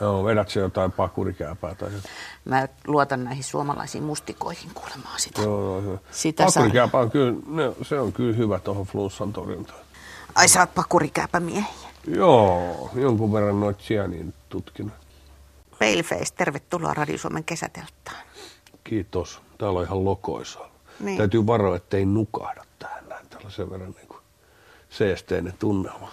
Joo, vedät se jotain pakurikääpää tai jotain. Mä luotan näihin suomalaisiin mustikoihin kuulemaan sitä. Joo, joo. Sitä Pakurikääpä on kyllä, ne, se on kyllä hyvä tuohon flunssan torjuntaan. Ai sä oot pakurikääpämiehiä. Joo, jonkun verran noita niin tutkinut. Paleface, tervetuloa Radio Suomen kesätelttaan. Kiitos. Täällä on ihan lokoisaa. Niin. Täytyy varoa, ettei nukahda tähän näin. Täällä on sen verran niin kuin seesteinen tunnelma.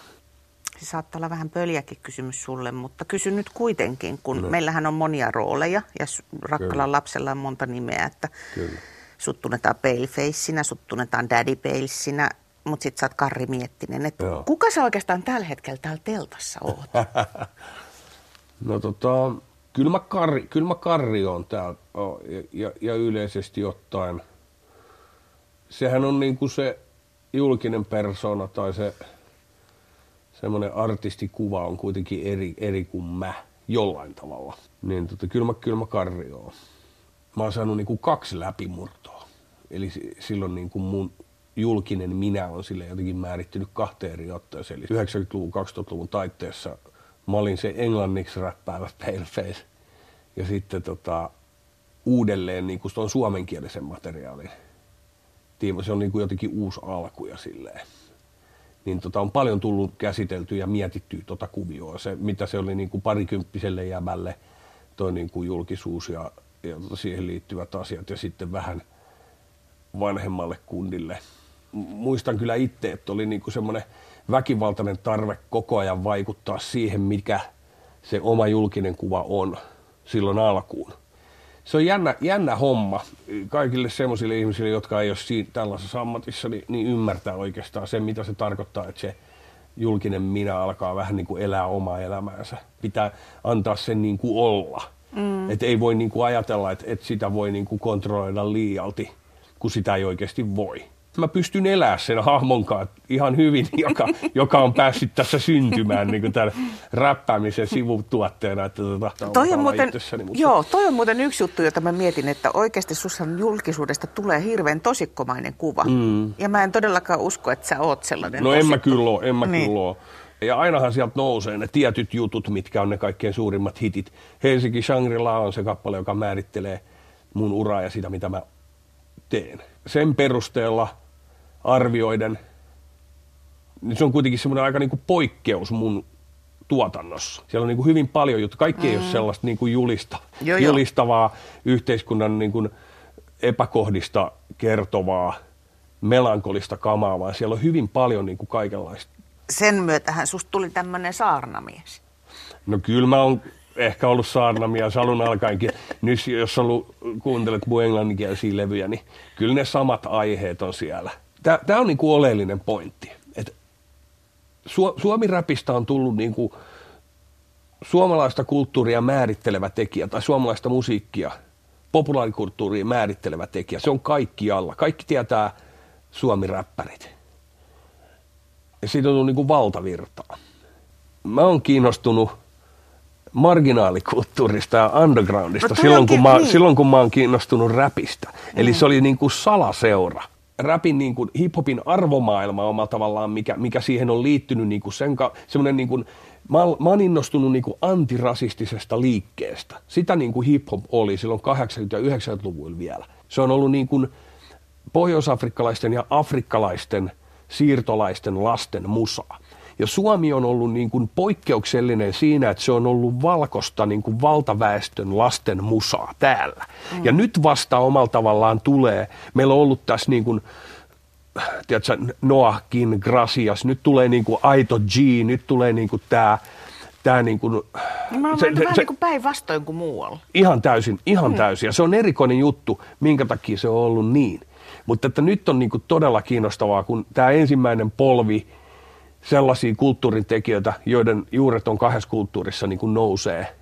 Se saattaa olla vähän pöljäkin kysymys sulle, mutta kysy nyt kuitenkin, kun no. meillähän on monia rooleja ja rakkaalla Kyllä. lapsella on monta nimeä, että Kyllä. sut tunnetaan Palefaceina, sut tunnetaan Daddy Palesinä, mutta sit sä oot Karri Miettinen. Et Joo. kuka sä oikeastaan tällä hetkellä täällä teltassa oot? No tota, kyllä mä karri, kyllä mä karri on täällä ja, ja, ja, yleisesti ottaen. Sehän on niin kuin se julkinen persona tai se semmoinen artistikuva on kuitenkin eri, eri kuin mä jollain tavalla. Niin tota, kyllä mä, kyllä mä oon. Saanut niin kuin kaksi läpimurtoa. Eli si- silloin niin kuin mun julkinen minä on sille jotenkin määrittynyt kahteen eri otteeseen. Eli 90-luvun, 2000-luvun taitteessa mä olin se englanniksi räppäävä paleface. Ja sitten tota, uudelleen niin kuin tuon suomenkielisen materiaalin. Se on niin kuin jotenkin uusi alku ja silleen niin tota, on paljon tullut käsitelty ja mietitty tota kuvioa. Se, mitä se oli niin kuin parikymppiselle jäbälle, toi niin kuin julkisuus ja, ja siihen liittyvät asiat ja sitten vähän vanhemmalle kundille. Muistan kyllä itse, että oli niin kuin semmoinen väkivaltainen tarve koko ajan vaikuttaa siihen, mikä se oma julkinen kuva on silloin alkuun se on jännä, jännä homma kaikille semmoisille ihmisille, jotka ei ole siinä, tällaisessa ammatissa, niin, niin ymmärtää oikeastaan sen, mitä se tarkoittaa, että se julkinen minä alkaa vähän niin kuin elää omaa elämäänsä. Pitää antaa sen niin kuin olla. Mm. Että ei voi niin kuin ajatella, että, että sitä voi niin kuin kontrolloida liialti, kun sitä ei oikeasti voi. Mä pystyn elämään sen hahmon kanssa ihan hyvin, joka, joka on päässyt tässä syntymään niin kuin tämän räppäämisen sivutuotteena. Että tota, toi on, muuten, itsessäni, mutta- joo, toi on muuten yksi juttu, jota mä mietin, että oikeasti sussa julkisuudesta tulee hirveän tosikkomainen kuva. Mm. Ja mä en todellakaan usko, että sä oot sellainen No en mä tosikko. kyllä oo, en mä Niin. kyllä oo. Ja ainahan sieltä nousee ne tietyt jutut, mitkä on ne kaikkein suurimmat hitit. Helsinki Shangri-La on se kappale, joka määrittelee mun uraa ja sitä, mitä mä teen. Sen perusteella arvioiden, niin se on kuitenkin semmoinen aika niinku poikkeus mun tuotannossa. Siellä on niinku hyvin paljon juttuja. Kaikki mm. ei ole sellaista niinku julista, Joo, joo. julistavaa yhteiskunnan niinku epäkohdista kertovaa, melankolista kamaa, vaan siellä on hyvin paljon niinku kaikenlaista. Sen myötähän susta tuli tämmöinen saarnamies. No kyllä mä oon ehkä ollut saarnamies alun alkaenkin. Nyt jos ollut, kuuntelet mun englanninkielisiä levyjä, niin kyllä ne samat aiheet on siellä. Tämä on niinku oleellinen pointti. Et Su- Suomi-räpistä on tullut niinku suomalaista kulttuuria määrittelevä tekijä tai suomalaista musiikkia, populaarikulttuuria määrittelevä tekijä. Se on kaikkialla. Kaikki tietää suomi-räppärit. Ja siitä on tullut niinku valtavirtaa. Mä oon kiinnostunut marginaalikulttuurista ja undergroundista No silloin, kun mä, niin. silloin, kun mä oon kiinnostunut räpistä. Eli se oli niin kuin salaseura. Räpin niin kuin hiphopin arvomaailma omalla tavallaan, mikä, mikä siihen on liittynyt niin kuin sen, semmoinen niin kuin, mä, mä oon innostunut niin kuin antirasistisesta liikkeestä. Sitä niin kuin hiphop oli silloin 80- ja 90-luvuilla vielä. Se on ollut niin kuin pohjoisafrikkalaisten ja afrikkalaisten siirtolaisten lasten musaa. Ja Suomi on ollut niin kuin poikkeuksellinen siinä, että se on ollut valkosta niin kuin valtaväestön lasten musaa täällä. Mm. Ja nyt vasta omalla tavallaan tulee, meillä on ollut tässä niin kuin, tiedätkö, Noahkin, Gracias, nyt tulee niin kuin Aito G, nyt tulee niin kuin tämä, tämä niin kuin, No mä oon se- se- vähän se- niin kuin päinvastoin kuin muualla. Ihan täysin, ihan mm. täysin. Ja se on erikoinen juttu, minkä takia se on ollut niin. Mutta että nyt on niinku todella kiinnostavaa, kun tämä ensimmäinen polvi sellaisia kulttuurin tekijöitä, joiden juuret on kahdessa kulttuurissa niinku nousee,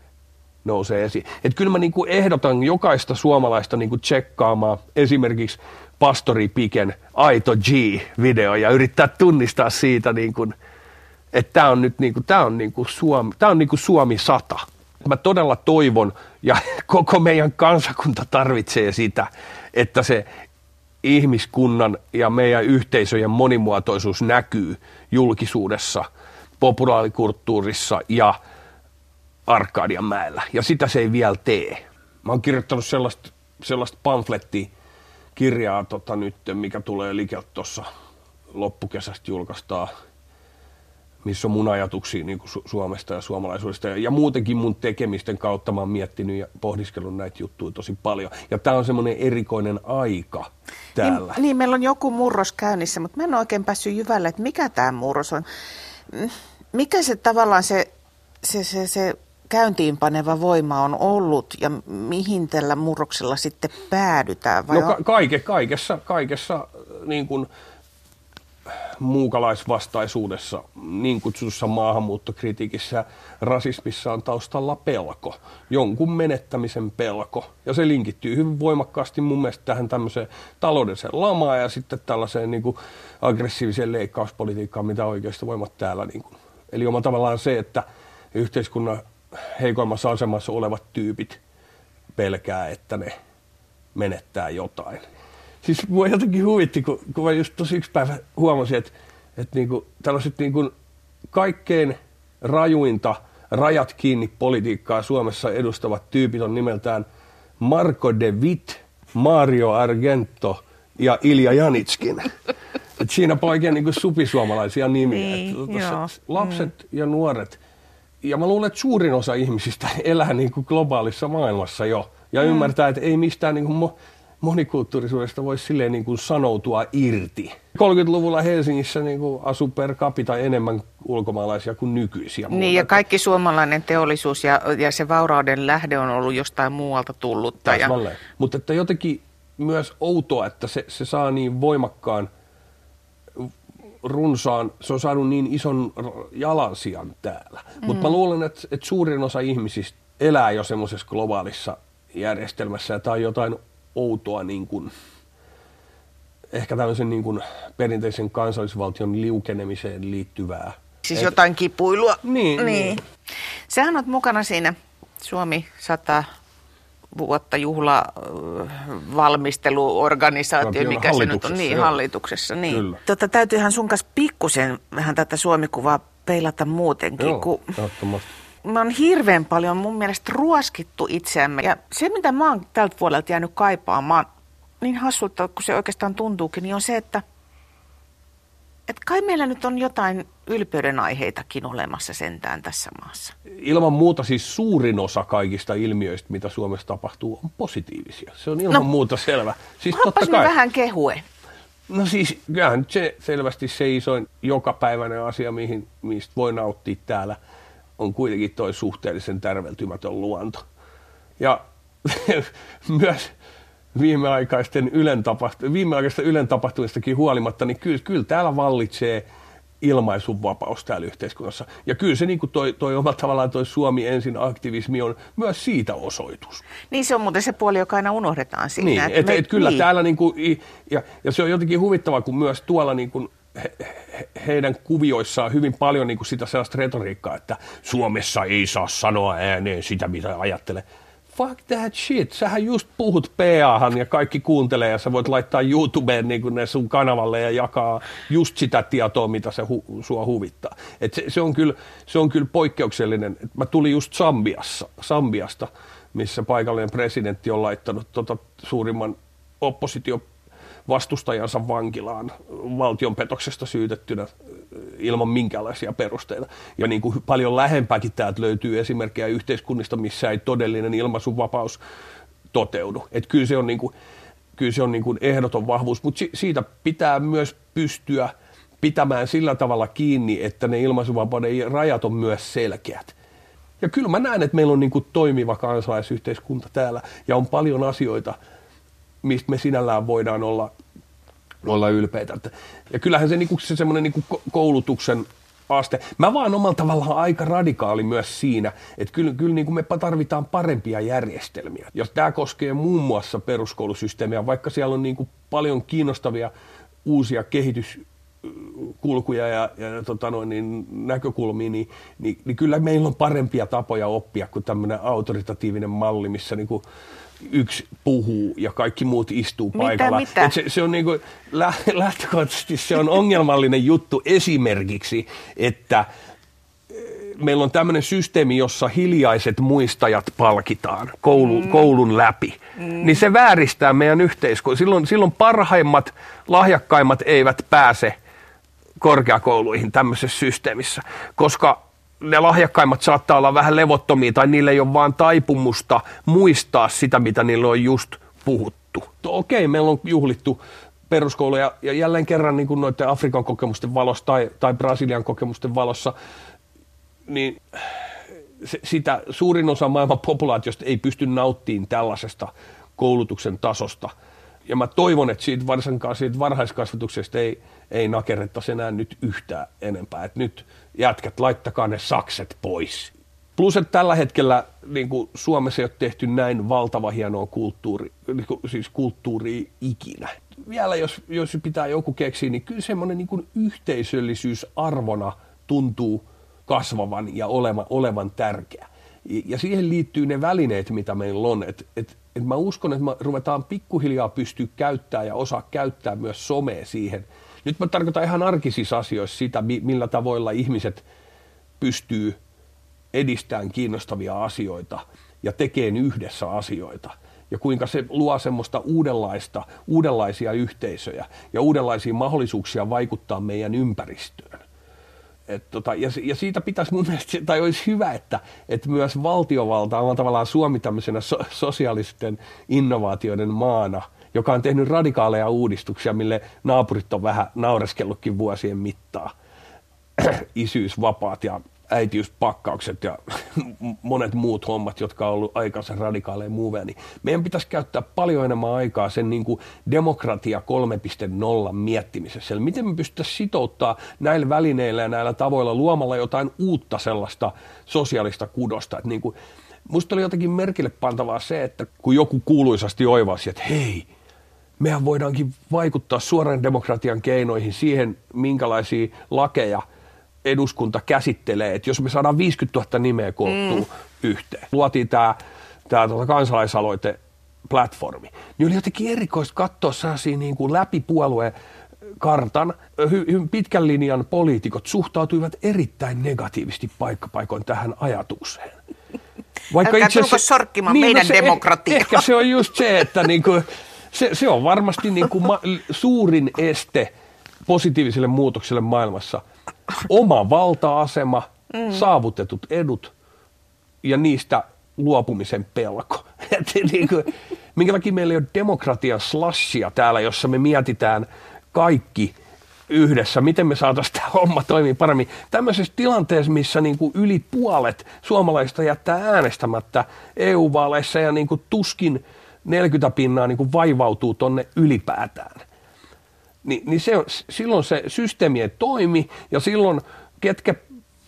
nousee esiin. Et kyllä mä niinku ehdotan jokaista suomalaista niinku tsekkaamaan esimerkiksi Pastori Piken Aito G-video ja yrittää tunnistaa siitä, niinku, että tämä on nyt niinku, tää on niinku Suomi, tää on niinku Suomi 100. Mä todella toivon, ja koko meidän kansakunta tarvitsee sitä, että se ihmiskunnan ja meidän yhteisöjen monimuotoisuus näkyy julkisuudessa, populaarikulttuurissa ja Arkadian mäellä, ja sitä se ei vielä tee. Mä oon kirjoittanut sellaista, sellaista pamflettia, kirjaa tota, nyt, mikä tulee liikeltä tuossa loppukesästä julkaistaan missä on mun ajatuksia niin kuin Su- Suomesta ja suomalaisuudesta. Ja, ja muutenkin mun tekemisten kautta mä oon miettinyt ja pohdiskellut näitä juttuja tosi paljon. Ja tämä on semmoinen erikoinen aika täällä. Niin, niin, meillä on joku murros käynnissä, mutta mä en oikein päässyt jyvälle, että mikä tämä murros on. Mikä se tavallaan se, se, se, se käyntiinpaneva voima on ollut ja mihin tällä murroksella sitten päädytään? Vai no ka- kaike, kaikessa, kaikessa niin kuin, muukalaisvastaisuudessa, niin kutsutussa maahanmuuttokritiikissä, rasismissa on taustalla pelko, jonkun menettämisen pelko. Ja se linkittyy hyvin voimakkaasti mun mielestä tähän tämmöiseen taloudelliseen lamaan ja sitten tällaiseen niin kuin aggressiiviseen leikkauspolitiikkaan, mitä oikeasti voimat täällä. Niin kuin. Eli oma tavallaan se, että yhteiskunnan heikoimmassa asemassa olevat tyypit pelkää, että ne menettää jotain siis mua jotenkin huvitti, kun, kun mä just tosi yksi päivä huomasin, että, että niinku, tällaiset niinku kaikkein rajuinta rajat kiinni politiikkaa Suomessa edustavat tyypit on nimeltään Marco de Witt, Mario Argento ja Ilja Janitskin. Et siinä poikien niin supisuomalaisia nimiä. Niin, lapset mm. ja nuoret, ja mä luulen, että suurin osa ihmisistä elää niin kuin globaalissa maailmassa jo. Ja mm. ymmärtää, että ei mistään niin kuin monikulttuurisuudesta voisi silleen niin kuin sanoutua irti. 30-luvulla Helsingissä niin kuin asui per capita enemmän ulkomaalaisia kuin nykyisiä. Niin ja kaikki suomalainen teollisuus ja, ja se vaurauden lähde on ollut jostain muualta tullutta. Ja... Mutta että jotenkin myös outoa, että se, se saa niin voimakkaan runsaan, se on saanut niin ison jalansijan täällä. Mm. Mutta mä luulen, että, että suurin osa ihmisistä elää jo semmoisessa globaalissa järjestelmässä ja tämä on jotain outoa niin kuin, ehkä tämmöisen niin kuin perinteisen kansallisvaltion liukenemiseen liittyvää. Siis Et, jotain kipuilua. Niin, niin. niin. Sähän on mukana siinä Suomi 100 vuotta juhla valmisteluorganisaatio, mikä se nyt on, niin, joo. hallituksessa. Niin. Kyllä. Tota, täytyyhän sun kanssa pikkusen vähän tätä Suomikuvaa peilata muutenkin. Joo, kun me on hirveän paljon mun mielestä ruoskittu itseämme. Ja se, mitä mä oon tältä puolelta jäänyt kaipaamaan, niin hassulta kun se oikeastaan tuntuukin, niin on se, että, että kai meillä nyt on jotain ylpeyden aiheitakin olemassa sentään tässä maassa. Ilman muuta siis suurin osa kaikista ilmiöistä, mitä Suomessa tapahtuu, on positiivisia. Se on ilman no, muuta selvä. Siis totta kai. vähän kehue. No siis kyllähän se selvästi se isoin jokapäiväinen asia, mihin, mistä voi nauttia täällä – on kuitenkin toi suhteellisen tärveltymätön luonto. Ja myös viimeaikaisten ylen, tapahtu- viimeaikaisten ylen tapahtumistakin huolimatta, niin kyllä, kyllä täällä vallitsee ilmaisunvapaus täällä yhteiskunnassa. Ja kyllä se niin kuin toi, toi oma tavallaan toi Suomi ensin aktivismi on myös siitä osoitus. Niin se on muuten se puoli, joka aina unohdetaan siinä. Niin, että et, me, et kyllä niin. täällä niin kuin, ja, ja se on jotenkin huvittavaa, kun myös tuolla niin kuin he, heidän kuvioissaan hyvin paljon niin kuin sitä sellaista retoriikkaa, että Suomessa ei saa sanoa ääneen sitä, mitä ajattelee. Fuck that shit. Sähän just puhut PAhan ja kaikki kuuntelee ja sä voit laittaa YouTubeen niin kuin ne sun kanavalle ja jakaa just sitä tietoa, mitä se hu- sua huvittaa. Et se, se, on kyllä, se on kyllä poikkeuksellinen. Et mä tulin just Sambiassa, Sambiasta, missä paikallinen presidentti on laittanut tota suurimman oppositio vastustajansa vankilaan valtionpetoksesta syytettynä ilman minkäänlaisia perusteita. Ja niin kuin paljon lähempääkin täältä löytyy esimerkkejä yhteiskunnista, missä ei todellinen ilmaisuvapaus toteudu. Että kyllä se on, niin kuin, kyllä se on niin kuin ehdoton vahvuus, mutta siitä pitää myös pystyä pitämään sillä tavalla kiinni, että ne ilmaisuvapauden rajat on myös selkeät. Ja kyllä mä näen, että meillä on niin kuin toimiva kansalaisyhteiskunta täällä ja on paljon asioita, mistä me sinällään voidaan olla, olla ylpeitä. Ja kyllähän se, niinku, se semmoinen niinku koulutuksen aste. Mä vaan omalla tavallaan aika radikaali myös siinä, että kyllä, kyllä niin kuin me tarvitaan parempia järjestelmiä. Ja tämä koskee muun muassa peruskoulusysteemiä, vaikka siellä on niin kuin paljon kiinnostavia uusia kehityskulkuja ja, ja tota noin, niin näkökulmia, niin, niin, niin kyllä meillä on parempia tapoja oppia kuin tämmöinen autoritatiivinen malli, missä niin kuin yksi puhuu ja kaikki muut istuu paikalla. Mitä, mitä? Et se, se on niin kuin, lähtökohtaisesti se on ongelmallinen juttu esimerkiksi, että meillä on tämmöinen systeemi, jossa hiljaiset muistajat palkitaan koulu, mm. koulun läpi, mm. niin se vääristää meidän yhteiskunnan. Silloin, silloin parhaimmat, lahjakkaimmat eivät pääse korkeakouluihin tämmöisessä systeemissä, koska ne lahjakkaimmat saattaa olla vähän levottomia tai niillä ei ole vaan taipumusta muistaa sitä, mitä niillä on just puhuttu. Okei, meillä on juhlittu peruskoulu ja, ja jälleen kerran niin kuin noiden Afrikan kokemusten valossa tai, tai Brasilian kokemusten valossa, niin se, sitä suurin osa maailman populaatiosta ei pysty nauttimaan tällaisesta koulutuksen tasosta. Ja mä toivon, että siitä varsinkaan siitä varhaiskasvatuksesta ei, ei nakerrettaisi enää nyt yhtään enempää. Että nyt jätkät, laittakaa ne sakset pois. Plus, että tällä hetkellä niin kuin Suomessa ei ole tehty näin valtava hienoa kulttuuri, niin kuin, siis kulttuuria ikinä. Vielä jos, jos pitää joku keksiä, niin kyllä semmoinen niin yhteisöllisyys arvona tuntuu kasvavan ja olevan, olevan tärkeä. Ja siihen liittyy ne välineet, mitä meillä on. Et, et, et mä uskon, että me ruvetaan pikkuhiljaa pystyä käyttämään ja osaa käyttää myös somea siihen. Nyt mä tarkoitan ihan arkisissa asioissa sitä, millä tavoilla ihmiset pystyy edistämään kiinnostavia asioita ja tekemään yhdessä asioita. Ja kuinka se luo semmoista uudenlaista, uudenlaisia yhteisöjä ja uudenlaisia mahdollisuuksia vaikuttaa meidän ympäristöön. Et tota, ja, ja siitä pitäisi mun mielestä, tai olisi hyvä, että, että myös valtiovalta on tavallaan Suomi tämmöisenä so, sosiaalisten innovaatioiden maana, joka on tehnyt radikaaleja uudistuksia, mille naapurit on vähän naureskellutkin vuosien mittaan. Isyysvapaat ja äitiyspakkaukset ja monet muut hommat, jotka on ollut aikaisen radikaaleja muuveja, niin meidän pitäisi käyttää paljon enemmän aikaa sen niin kuin demokratia 3.0 miettimisessä. Eli miten me pystyttäisiin sitouttaa näillä välineillä ja näillä tavoilla luomalla jotain uutta sellaista sosiaalista kudosta. Että niin kuin, musta oli jotenkin merkille pantavaa se, että kun joku kuuluisasti oivasi, että hei, mehän voidaankin vaikuttaa suoran demokratian keinoihin siihen, minkälaisia lakeja – eduskunta käsittelee, että jos me saadaan 50 000 nimeä koottua mm. yhteen, luotiin tämä tää, tota kansalaisaloite platformi, niin oli jotenkin erikoista katsoa sellaisia niin kuin läpi puolueen kartan hy, hy, pitkän linjan poliitikot suhtautuivat erittäin negatiivisesti paikkapaikoin tähän ajatukseen. Vaikka Älkää itse asiassa, sorkkimaan niin, no meidän no se, demokratiaa. Ehkä se on just se, että niin kuin, se, se on varmasti niin kuin ma, suurin este positiiviselle muutokselle maailmassa – oma valta-asema, mm. saavutetut edut ja niistä luopumisen pelko. Niin kuin, minkä takia meillä ei ole demokratian slashia täällä, jossa me mietitään kaikki yhdessä, miten me saataisiin tämä homma toimii paremmin. Tämmöisessä tilanteessa, missä niin kuin yli puolet suomalaisista jättää äänestämättä EU-vaaleissa ja niin kuin tuskin 40 pinnaa niin kuin vaivautuu tonne ylipäätään niin, niin se, silloin se systeemi ei toimi ja silloin ketkä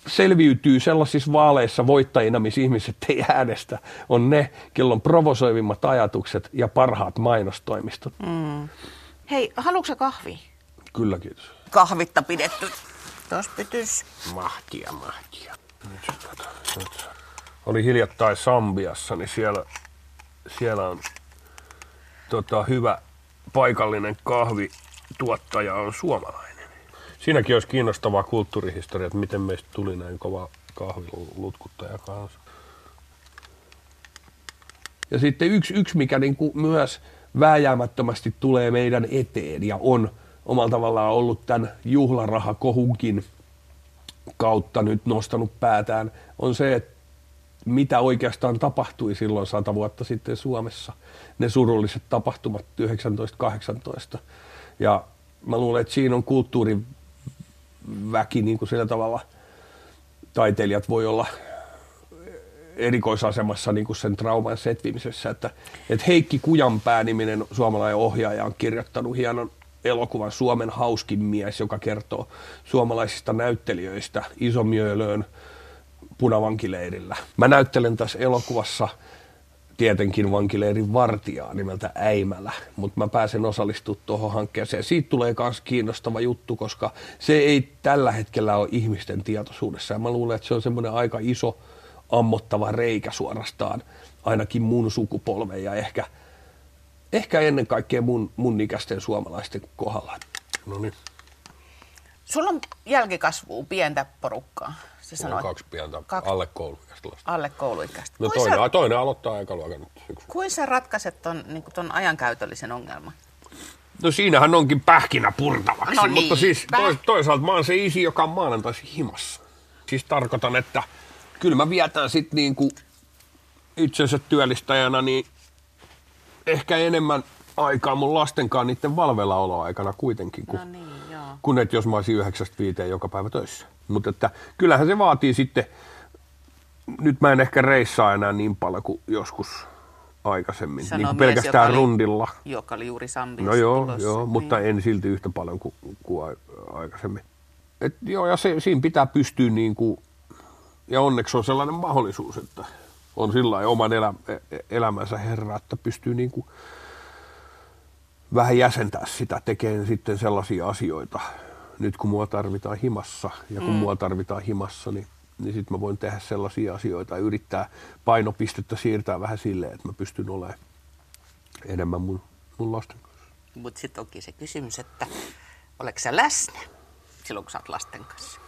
selviytyy sellaisissa vaaleissa voittajina, missä ihmiset ei äänestä, on ne, kello on provosoivimmat ajatukset ja parhaat mainostoimistot. Mm. Hei, haluatko kahvi? Kyllä, kiitos. Kahvitta pidetty. Tos pytys. Mahtia, mahtia. Nyt, nyt. Oli hiljattain Sambiassa, niin siellä, siellä on tota, hyvä paikallinen kahvi tuottaja on suomalainen. Siinäkin olisi kiinnostavaa kulttuurihistoria, että miten meistä tuli näin kova kahvilutkuttaja kanssa. Ja sitten yksi, yksi mikä niin kuin myös vääjäämättömästi tulee meidän eteen ja on omalla tavallaan ollut tämän juhlarahakohunkin kautta nyt nostanut päätään, on se, että mitä oikeastaan tapahtui silloin sata vuotta sitten Suomessa. Ne surulliset tapahtumat 1918 ja mä luulen, että siinä on kulttuuriväki niin kuin sillä tavalla taiteilijat voi olla erikoisasemassa niin kuin sen trauman setvimisessä, että, että Heikki Kujanpää-niminen suomalainen ohjaaja on kirjoittanut hienon elokuvan Suomen hauskin mies, joka kertoo suomalaisista näyttelijöistä Isomjöölöön punavankileirillä. Mä näyttelen tässä elokuvassa – tietenkin vankileirin vartijaa nimeltä Äimälä, mutta mä pääsen osallistumaan tuohon hankkeeseen. Siitä tulee myös kiinnostava juttu, koska se ei tällä hetkellä ole ihmisten tietoisuudessa. Ja mä luulen, että se on semmoinen aika iso ammottava reikä suorastaan, ainakin mun sukupolven ja ehkä, ehkä ennen kaikkea mun, mun ikäisten suomalaisten kohdalla. No niin. Sulla on jälkikasvua pientä porukkaa. Se Mulla on kaksi pientä Kaksi. alle kouluikäistä lasta. alle kouluikäistä. No toinen, sä, toinen aloittaa ekaluokan nyt syksyllä. kuin sä ratkaiset ton, niin ton ajankäytöllisen ongelman? No siinähän onkin pähkinä purtavaksi, No niin, mutta siis päh- tois, toisaalta mä oon se isi, joka on maanantaisin himassa. Siis tarkoitan, että kyllä mä vietän sit niinku itsensä työllistäjänä niin ehkä enemmän aikaa mun lastenkaan niiden valveillaoloaikana kuitenkin, kun, No niin. Kun et jos mä olisin yhdeksästä viiteen joka päivä töissä. Mutta että kyllähän se vaatii sitten, nyt mä en ehkä reissaa enää niin paljon kuin joskus aikaisemmin, Sanoo niin kuin mies, pelkästään joka oli- rundilla. Joka oli juuri Sambiassa No joo, tulossa. joo mutta niin. en silti yhtä paljon kuin, kuin ai- aikaisemmin. Et joo, ja se, siinä pitää pystyä niin kuin, ja onneksi on sellainen mahdollisuus, että on sillä oman elä, e- elämänsä herra, että pystyy niin kuin vähän jäsentää sitä, tekemään sitten sellaisia asioita. Nyt kun mua tarvitaan himassa, ja kun mm. mua tarvitaan himassa, niin, niin sitten mä voin tehdä sellaisia asioita ja yrittää painopistettä siirtää vähän silleen, että mä pystyn olemaan enemmän mun, mun lasten kanssa. Mutta sitten onkin se kysymys, että oletko sä läsnä silloin, kun sä oot lasten kanssa?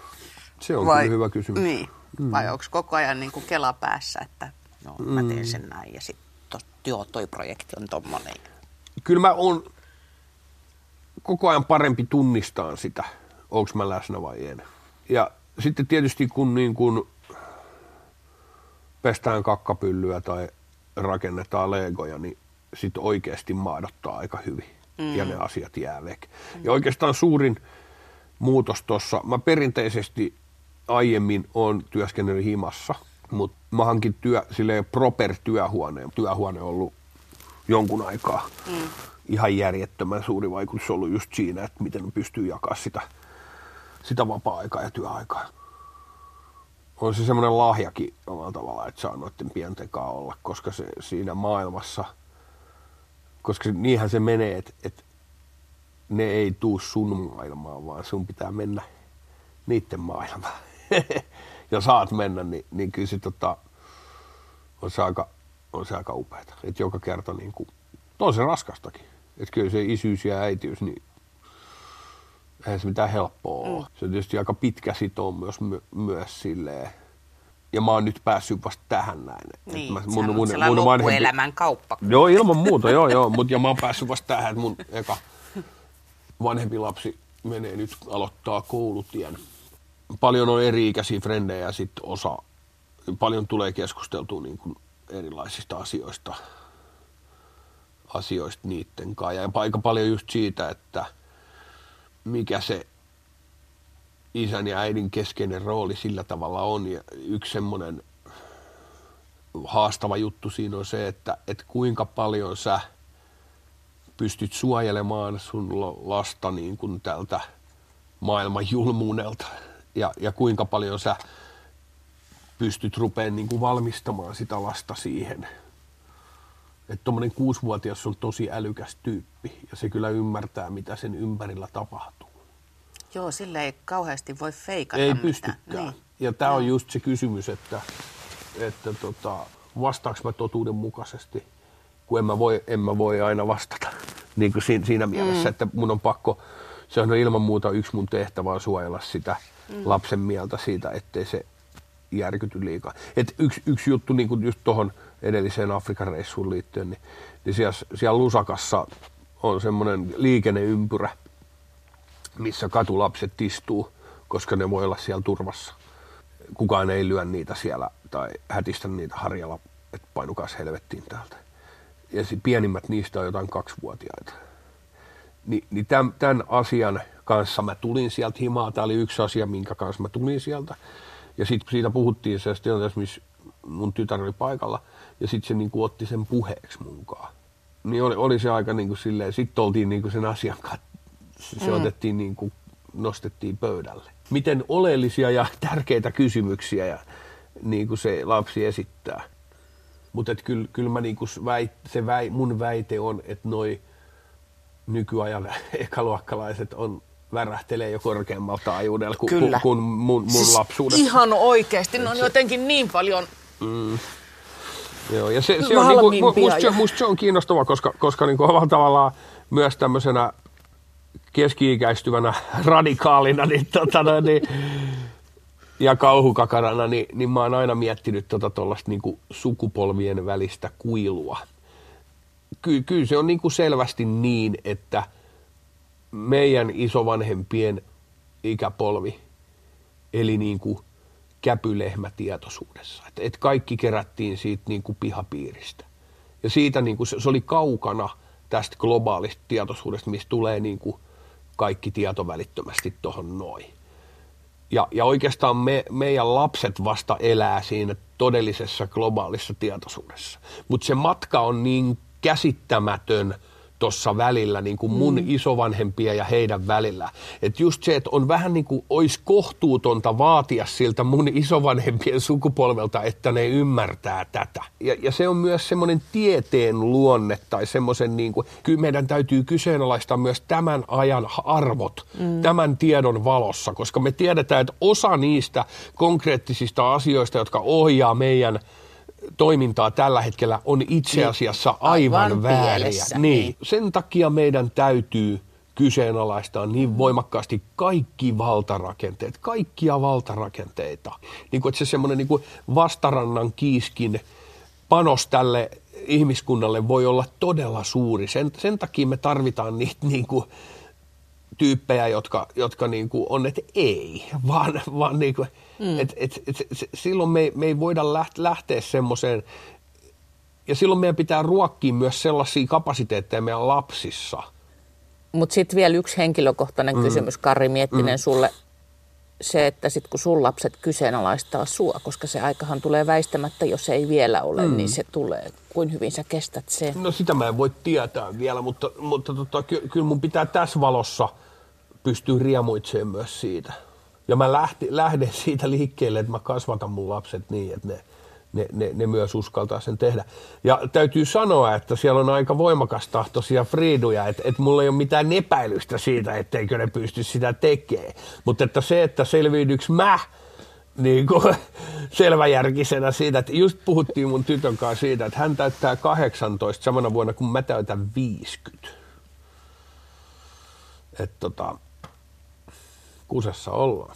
Se on kyllä hyvä kysymys. Niin. Mm. Vai onko koko ajan niin kuin kela päässä, että no mä teen sen näin ja sitten joo, toi projekti on tommonen. Kyllä mä oon koko ajan parempi tunnistaa sitä, onko mä läsnä vai en. Ja sitten tietysti kun niin kun pestään kakkapyllyä tai rakennetaan legoja, niin sitten oikeasti maadottaa aika hyvin mm. ja ne asiat jää. Mm. Ja oikeastaan suurin muutos tuossa, mä perinteisesti aiemmin on työskennellyt himassa, mutta mä hankin työ, silleen proper työhuoneen. Työhuone on ollut jonkun aikaa. Mm. Ihan järjettömän suuri vaikutus on ollut just siinä, että miten pystyy jakamaan sitä, sitä vapaa-aikaa ja työaikaa. On se semmoinen lahjakin omalla tavalla, että saa noiden pienten kanssa olla, koska se siinä maailmassa, koska niinhän se menee, että, että ne ei tuu sun maailmaan, vaan sun pitää mennä niiden maailmaan. ja saat mennä, niin, niin kyllä se tota, on se aika, on se aika upeata. Että joka kerta niin kuin, on se raskastakin. Että kyllä se isyys ja äitiys, niin eihän se mitään helppoa mm. Se on tietysti aika pitkä sitoo myös, my, myös silleen. Ja mä oon nyt päässyt vasta tähän näin. Niin, mä, mun, mun, mun loppuelämän kauppa. Joo, ilman muuta, joo, joo. Mut, ja mä oon päässyt vasta tähän, että mun eka vanhempi lapsi menee nyt, aloittaa koulutien. Paljon on eri-ikäisiä frendejä ja sitten osa, paljon tulee keskusteltua niin kuin erilaisista asioista, asioista niiden kanssa. Ja aika paljon just siitä, että mikä se isän ja äidin keskeinen rooli sillä tavalla on. Ja yksi semmoinen haastava juttu siinä on se, että, että kuinka paljon sä pystyt suojelemaan sun lasta niin kuin tältä maailman julmuunelta ja, ja kuinka paljon sä pystyt rupeamaan niin kuin valmistamaan sitä lasta siihen. Että tuommoinen kuusivuotias on tosi älykäs tyyppi ja se kyllä ymmärtää, mitä sen ympärillä tapahtuu. Joo, sille ei kauheasti voi feikata Ei mitään. pystykään. Niin. Ja tämä on just se kysymys, että, että tota, vastaanko mä totuudenmukaisesti, kun en mä voi, en mä voi aina vastata. Niin kuin siinä, siinä mielessä, mm. että mun on pakko, se on ilman muuta yksi mun tehtävä on suojella sitä mm. lapsen mieltä siitä, ettei se järkyty liikaa. Et yksi, yksi juttu niin kuin just tuohon edelliseen Afrikan reissuun liittyen, niin, niin siellä, siellä Lusakassa on semmoinen liikenneympyrä, missä katulapset istuu, koska ne voi olla siellä turvassa. Kukaan ei lyö niitä siellä tai hätistä niitä harjalla, että painukas helvettiin täältä. Ja pienimmät niistä on jotain kaksivuotiaita. Ni, niin tämän, tämän asian kanssa mä tulin sieltä himaa. Tämä oli yksi asia, minkä kanssa mä tulin sieltä. Ja sitten siitä puhuttiin se tilanteessa, missä mun tytär oli paikalla. Ja sitten se niin kuin otti sen puheeksi munkaan. Niin oli, oli se aika niin kuin silleen, sitten oltiin niin kuin sen asian kanssa se mm. otettiin niin kuin, nostettiin pöydälle. Miten oleellisia ja tärkeitä kysymyksiä ja, niin kuin se lapsi esittää. Mutta kyllä, kyllä mä niin kuin väit, se väi, mun väite on, että noi nykyajan ekaluokkalaiset on värähtelee jo korkeammalla taajuudella kuin, Kyllä. kuin mun, mun Siis lapsuudessa. Ihan oikeasti, ne on jotenkin niin paljon Joo, ja se, se on, niin kuin, Valmiimpia musta, se, ja- musta se on kiinnostava, koska, koska niin kuin omalla tavallaan myös tämmöisenä keski-ikäistyvänä radikaalina niin, tota, niin, ja kauhukakarana, niin, niin mä oon aina miettinyt tuota tuollaista niin sukupolvien välistä kuilua. Ky, kyllä se on niin kuin selvästi niin, että meidän isovanhempien ikäpolvi eli niin kuin käpylehmä tietoisuudessa. Et, et kaikki kerättiin siitä niin kuin pihapiiristä. Ja siitä niin kuin se, se oli kaukana tästä globaalista tietoisuudesta, mistä tulee niin kuin kaikki tieto välittömästi tuohon noin. Ja, ja oikeastaan me, meidän lapset vasta elää siinä todellisessa globaalissa tietoisuudessa. Mutta se matka on niin käsittämätön – tuossa välillä, niin kuin mun mm. isovanhempia ja heidän välillä. Että just se, että on vähän niin kuin olisi kohtuutonta vaatia siltä mun isovanhempien sukupolvelta, että ne ymmärtää tätä. Ja, ja se on myös semmoinen tieteen luonne tai semmoisen, niin kuin, kyllä meidän täytyy kyseenalaistaa myös tämän ajan arvot mm. tämän tiedon valossa, koska me tiedetään, että osa niistä konkreettisista asioista, jotka ohjaa meidän – toimintaa tällä hetkellä on itse niin. asiassa aivan, aivan vääriä. Niin. niin. Sen takia meidän täytyy kyseenalaistaa niin voimakkaasti kaikki valtarakenteet, kaikkia valtarakenteita. Niin kuin, että se semmoinen niin vastarannan kiiskin panos tälle ihmiskunnalle voi olla todella suuri. Sen, sen takia me tarvitaan niitä niin kuin, tyyppejä, jotka, jotka niin kuin on, että ei, vaan, vaan niin kuin, mm. et, et, et, et, silloin me, me ei voida lähteä semmoiseen, ja silloin meidän pitää ruokkia myös sellaisia kapasiteetteja meidän lapsissa. Mutta sitten vielä yksi henkilökohtainen mm. kysymys, Karri Miettinen, mm. sulle. Se, että sitten kun sun lapset kyseenalaistaa sua, koska se aikahan tulee väistämättä, jos ei vielä ole, mm. niin se tulee. Kuin hyvin sä kestät sen? No sitä mä en voi tietää vielä, mutta, mutta tota, ky- kyllä mun pitää tässä valossa – pystyy riemuitsemaan myös siitä. Ja mä lähti, lähden siitä liikkeelle, että mä kasvatan mun lapset niin, että ne, ne, ne, ne myös uskaltaa sen tehdä. Ja täytyy sanoa, että siellä on aika voimakas tahtoisia friiduja, että, että mulla ei ole mitään epäilystä siitä, etteikö ne pysty sitä tekemään. Mutta että se, että selviydyks mä niin kuin, selväjärkisenä siitä, että just puhuttiin mun tytön kanssa siitä, että hän täyttää 18 samana vuonna, kun mä täytän 50. Että tota, kusessa ollaan.